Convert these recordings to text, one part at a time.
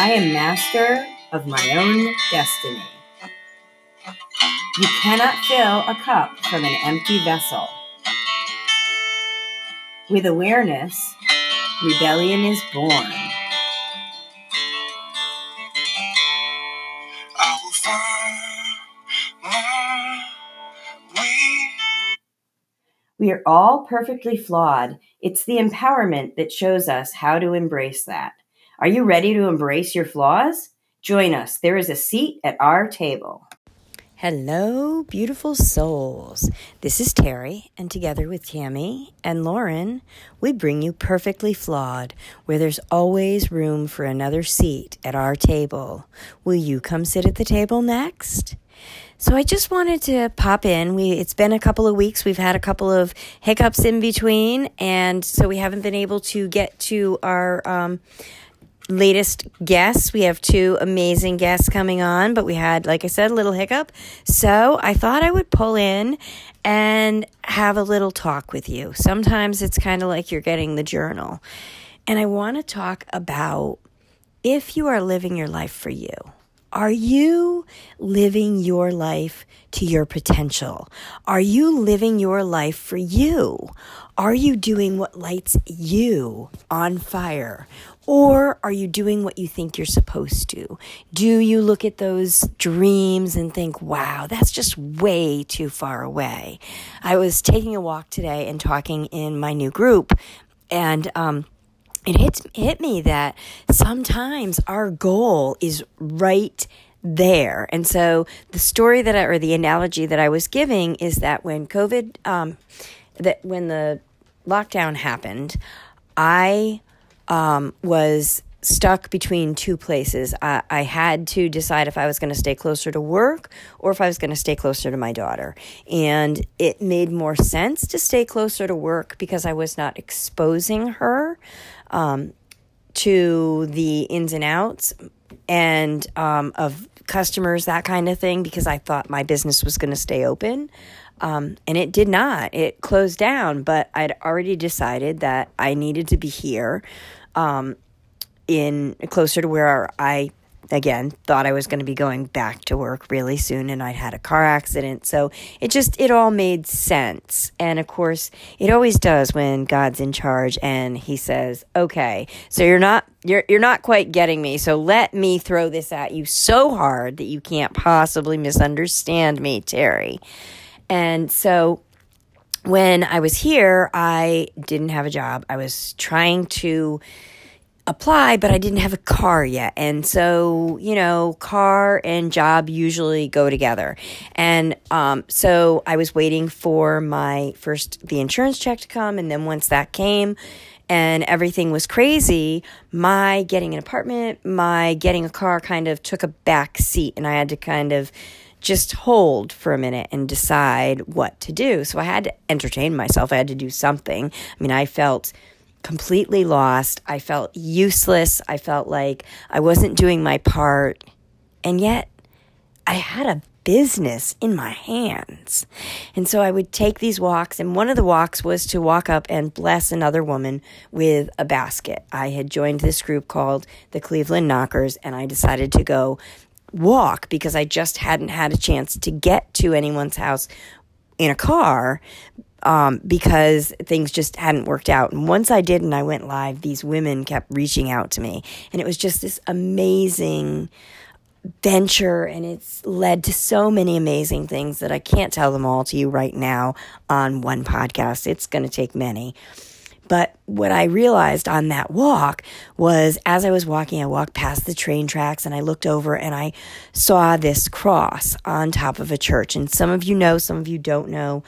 I am master of my own destiny. You cannot fill a cup from an empty vessel. With awareness, rebellion is born. I will find my way. We are all perfectly flawed. It's the empowerment that shows us how to embrace that. Are you ready to embrace your flaws? Join us. There is a seat at our table. Hello, beautiful souls. This is Terry, and together with Tammy and Lauren, we bring you Perfectly Flawed, where there's always room for another seat at our table. Will you come sit at the table next? So I just wanted to pop in. We it's been a couple of weeks. We've had a couple of hiccups in between, and so we haven't been able to get to our um, latest guests. We have two amazing guests coming on, but we had, like I said, a little hiccup. So I thought I would pull in and have a little talk with you. Sometimes it's kind of like you're getting the journal. And I want to talk about if you are living your life for you. Are you living your life to your potential? Are you living your life for you? Are you doing what lights you on fire? Or are you doing what you think you're supposed to? Do you look at those dreams and think, wow, that's just way too far away? I was taking a walk today and talking in my new group, and um, it hit, hit me that sometimes our goal is right there. And so the story that I, or the analogy that I was giving is that when COVID, um, that when the lockdown happened, I um, was stuck between two places. I, I, had to decide if I was going to stay closer to work or if I was going to stay closer to my daughter. And it made more sense to stay closer to work because I was not exposing her um, to the ins and outs and um, of customers, that kind of thing, because I thought my business was going to stay open. Um, and it did not. It closed down, but I'd already decided that I needed to be here um, in closer to where I again thought I was going to be going back to work really soon and I'd had a car accident. So it just it all made sense. And of course it always does when God's in charge and he says okay so you're not you're you're not quite getting me. So let me throw this at you so hard that you can't possibly misunderstand me Terry. And so when I was here I didn't have a job. I was trying to apply, but I didn't have a car yet. And so, you know, car and job usually go together. And um, so I was waiting for my first, the insurance check to come. And then once that came, and everything was crazy, my getting an apartment, my getting a car kind of took a back seat, and I had to kind of just hold for a minute and decide what to do. So I had to entertain myself. I had to do something. I mean, I felt completely lost. I felt useless. I felt like I wasn't doing my part. And yet, I had a business in my hands. And so I would take these walks, and one of the walks was to walk up and bless another woman with a basket. I had joined this group called the Cleveland Knockers, and I decided to go walk because I just hadn't had a chance to get to anyone's house in a car um, because things just hadn't worked out. And once I did and I went live, these women kept reaching out to me. And it was just this amazing venture and it's led to so many amazing things that I can't tell them all to you right now on one podcast. It's going to take many. But what I realized on that walk was as I was walking, I walked past the train tracks and I looked over and I saw this cross on top of a church. And some of you know, some of you don't know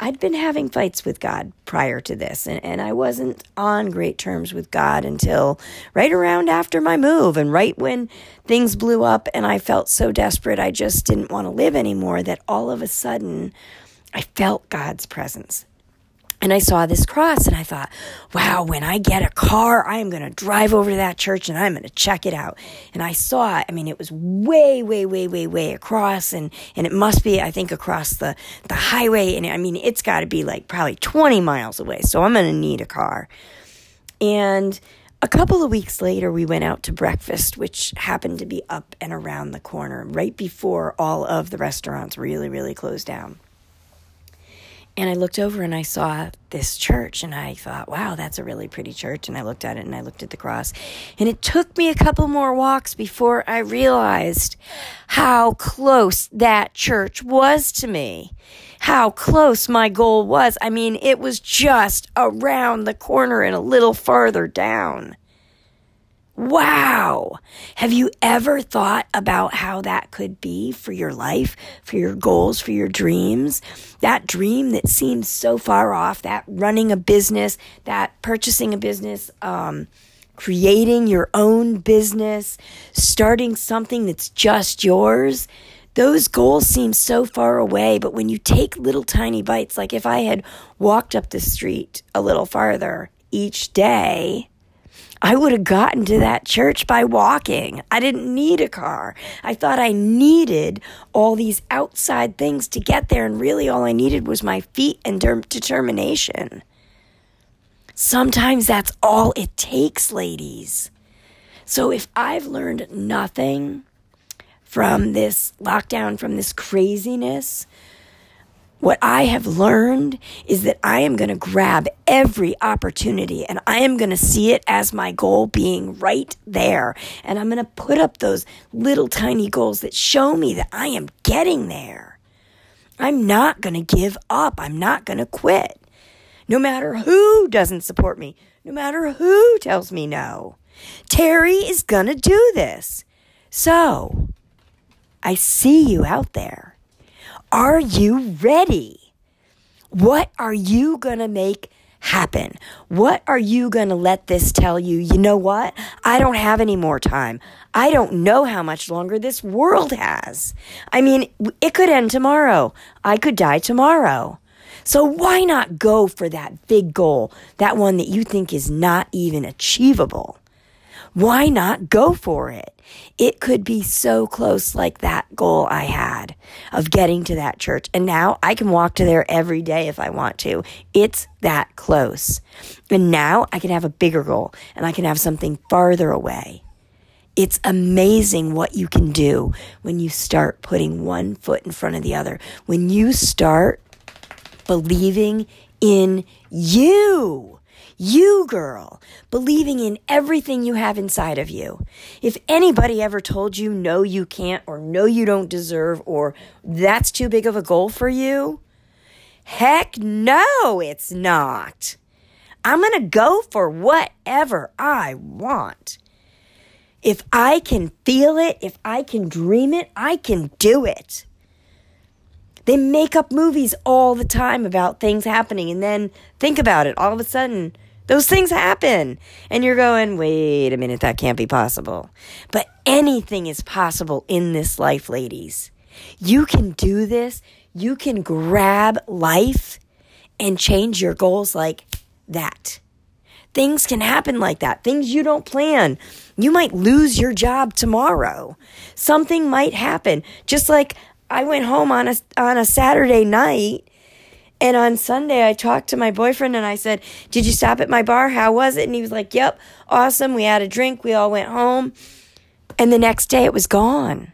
I'd been having fights with God prior to this, and, and I wasn't on great terms with God until right around after my move and right when things blew up and I felt so desperate I just didn't want to live anymore that all of a sudden I felt God's presence. And I saw this cross and I thought, wow, when I get a car, I am going to drive over to that church and I'm going to check it out. And I saw it. I mean, it was way, way, way, way, way across and, and it must be, I think, across the, the highway. And I mean, it's got to be like probably 20 miles away. So I'm going to need a car. And A couple of weeks later, we went out to breakfast, which happened to be up and around the corner, right before all of the restaurants really, really closed down. And I looked over and I saw this church and I thought, wow, that's a really pretty church. And I looked at it and I looked at the cross. And it took me a couple more walks before I realized how close that church was to me. How close my goal was. I mean, it was just around the corner and a little farther down. Wow. Have you ever thought about how that could be for your life, for your goals, for your dreams? That dream that seems so far off, that running a business, that purchasing a business, um, creating your own business, starting something that's just yours. Those goals seem so far away, but when you take little tiny bites, like if I had walked up the street a little farther each day, I would have gotten to that church by walking. I didn't need a car. I thought I needed all these outside things to get there, and really all I needed was my feet and de- determination. Sometimes that's all it takes, ladies. So if I've learned nothing from this lockdown, from this craziness, what I have learned is that I am going to grab every opportunity and I am going to see it as my goal being right there. And I'm going to put up those little tiny goals that show me that I am getting there. I'm not going to give up. I'm not going to quit. No matter who doesn't support me, no matter who tells me no. Terry is going to do this. So, I see you out there. Are you ready? What are you going to make happen? What are you going to let this tell you? You know what? I don't have any more time. I don't know how much longer this world has. I mean, it could end tomorrow. I could die tomorrow. So why not go for that big goal, that one that you think is not even achievable? Why not go for it? It could be so close, like that goal I had of getting to that church. And now I can walk to there every day if I want to. It's that close. And now I can have a bigger goal and I can have something farther away. It's amazing what you can do when you start putting one foot in front of the other. When you start believing in you. You, girl, believing in everything you have inside of you. If anybody ever told you no, you can't, or no, you don't deserve, or that's too big of a goal for you, heck no, it's not. I'm going to go for whatever I want. If I can feel it, if I can dream it, I can do it. They make up movies all the time about things happening and then think about it. All of a sudden, those things happen. And you're going, wait a minute, that can't be possible. But anything is possible in this life, ladies. You can do this. You can grab life and change your goals like that. Things can happen like that. Things you don't plan. You might lose your job tomorrow. Something might happen. Just like I went home on a, on a Saturday night and on Sunday, I talked to my boyfriend and I said, Did you stop at my bar? How was it? And he was like, Yep, awesome. We had a drink. We all went home. And the next day, it was gone.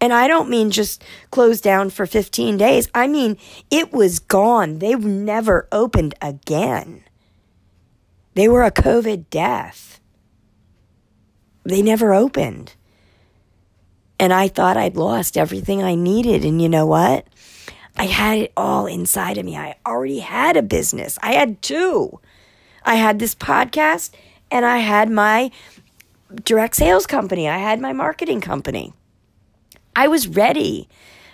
And I don't mean just closed down for 15 days. I mean, it was gone. They never opened again. They were a COVID death. They never opened. And I thought I'd lost everything I needed. And you know what? I had it all inside of me. I already had a business. I had two. I had this podcast and I had my direct sales company. I had my marketing company. I was ready,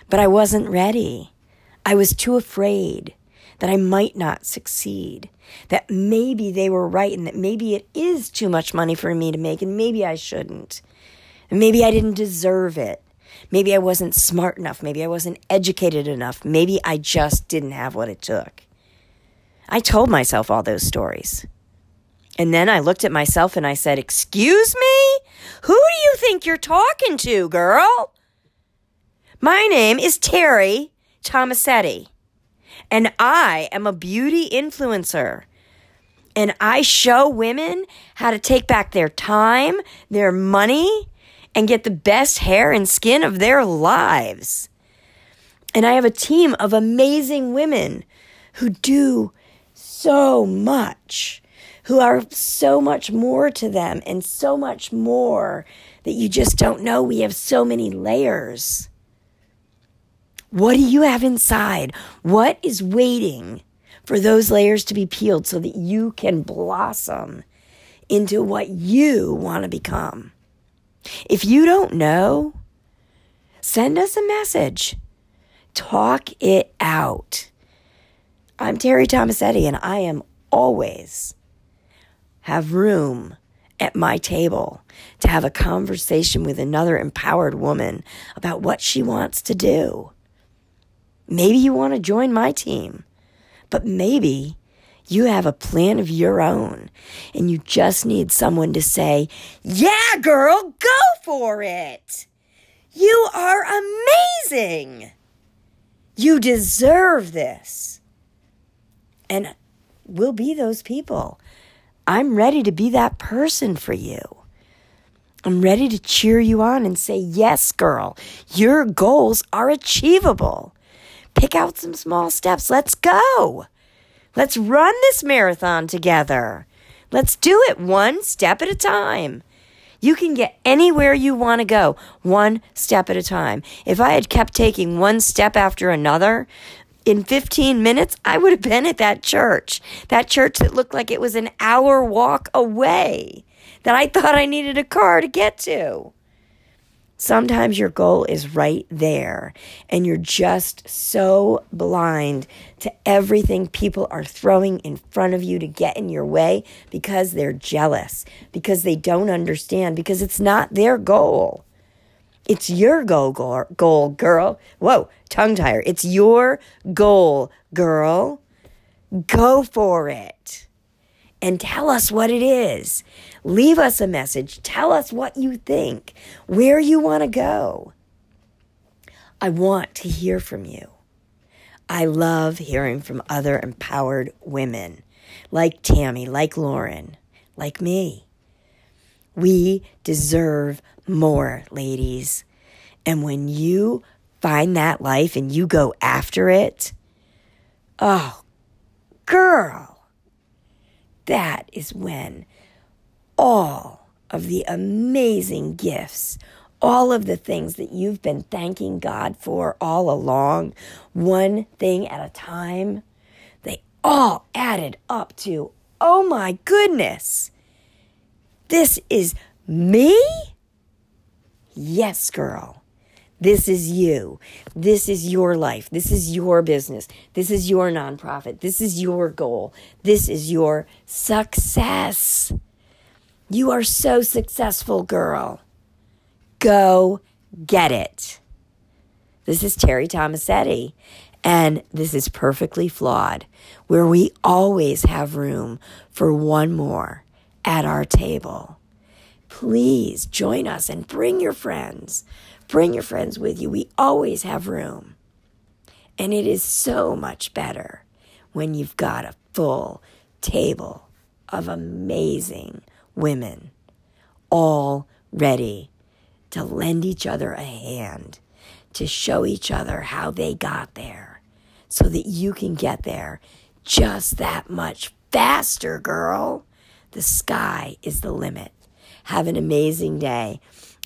but I wasn't ready. I was too afraid that I might not succeed, that maybe they were right and that maybe it is too much money for me to make and maybe I shouldn't. And maybe I didn't deserve it. Maybe I wasn't smart enough. Maybe I wasn't educated enough. Maybe I just didn't have what it took. I told myself all those stories. And then I looked at myself and I said, Excuse me? Who do you think you're talking to, girl? My name is Terry Tomasetti, and I am a beauty influencer. And I show women how to take back their time, their money, and get the best hair and skin of their lives. And I have a team of amazing women who do so much, who are so much more to them and so much more that you just don't know. We have so many layers. What do you have inside? What is waiting for those layers to be peeled so that you can blossom into what you want to become? If you don't know, send us a message. Talk it out. I'm Terry Tomasetti, and I am always have room at my table to have a conversation with another empowered woman about what she wants to do. Maybe you want to join my team, but maybe you have a plan of your own and you just need someone to say, Yeah, girl, go for it. You are amazing. You deserve this. And we'll be those people. I'm ready to be that person for you. I'm ready to cheer you on and say, Yes, girl, your goals are achievable. Pick out some small steps. Let's go. Let's run this marathon together. Let's do it one step at a time. You can get anywhere you want to go, one step at a time. If I had kept taking one step after another, in 15 minutes, I would have been at that church. That church that looked like it was an hour walk away, that I thought I needed a car to get to. Sometimes your goal is right there, and you're just so blind to everything people are throwing in front of you to get in your way because they're jealous, because they don't understand, because it's not their goal. It's your goal, goal, girl. Whoa, tongue tire. It's your goal, girl. Go for it and tell us what it is. Leave us a message. Tell us what you think, where you want to go. I want to hear from you. I love hearing from other empowered women like Tammy, like Lauren, like me. We deserve more, ladies. And when you find that life and you go after it, oh, girl that is when all of the amazing gifts, all of the things that you've been thanking God for all along, one thing at a time, they all added up to, oh my goodness, this is me? Yes, girl. This is you. This is your life. This is your business. This is your nonprofit. This is your goal. This is your success. You are so successful, girl. Go get it. This is Terry Tomasetti, and this is Perfectly Flawed, where we always have room for one more at our table. Please join us and bring your friends. Bring your friends with you. We always have room. And it is so much better when you've got a full table of amazing women all ready to lend each other a hand, to show each other how they got there so that you can get there just that much faster, girl. The sky is the limit. Have an amazing day.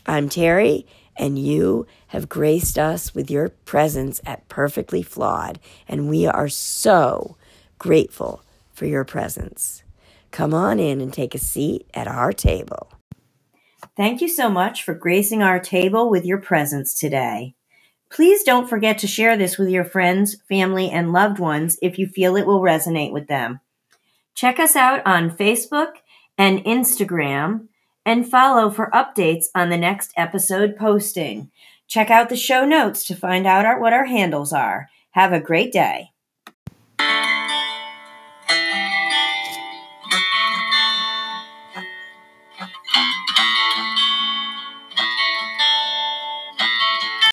I'm Terry, and you have graced us with your presence at Perfectly Flawed, and we are so grateful for your presence. Come on in and take a seat at our table. Thank you so much for gracing our table with your presence today. Please don't forget to share this with your friends, family, and loved ones if you feel it will resonate with them. Check us out on Facebook and Instagram and follow for updates on the next episode posting. Check out the show notes to find out our, what our handles are. Have a great day.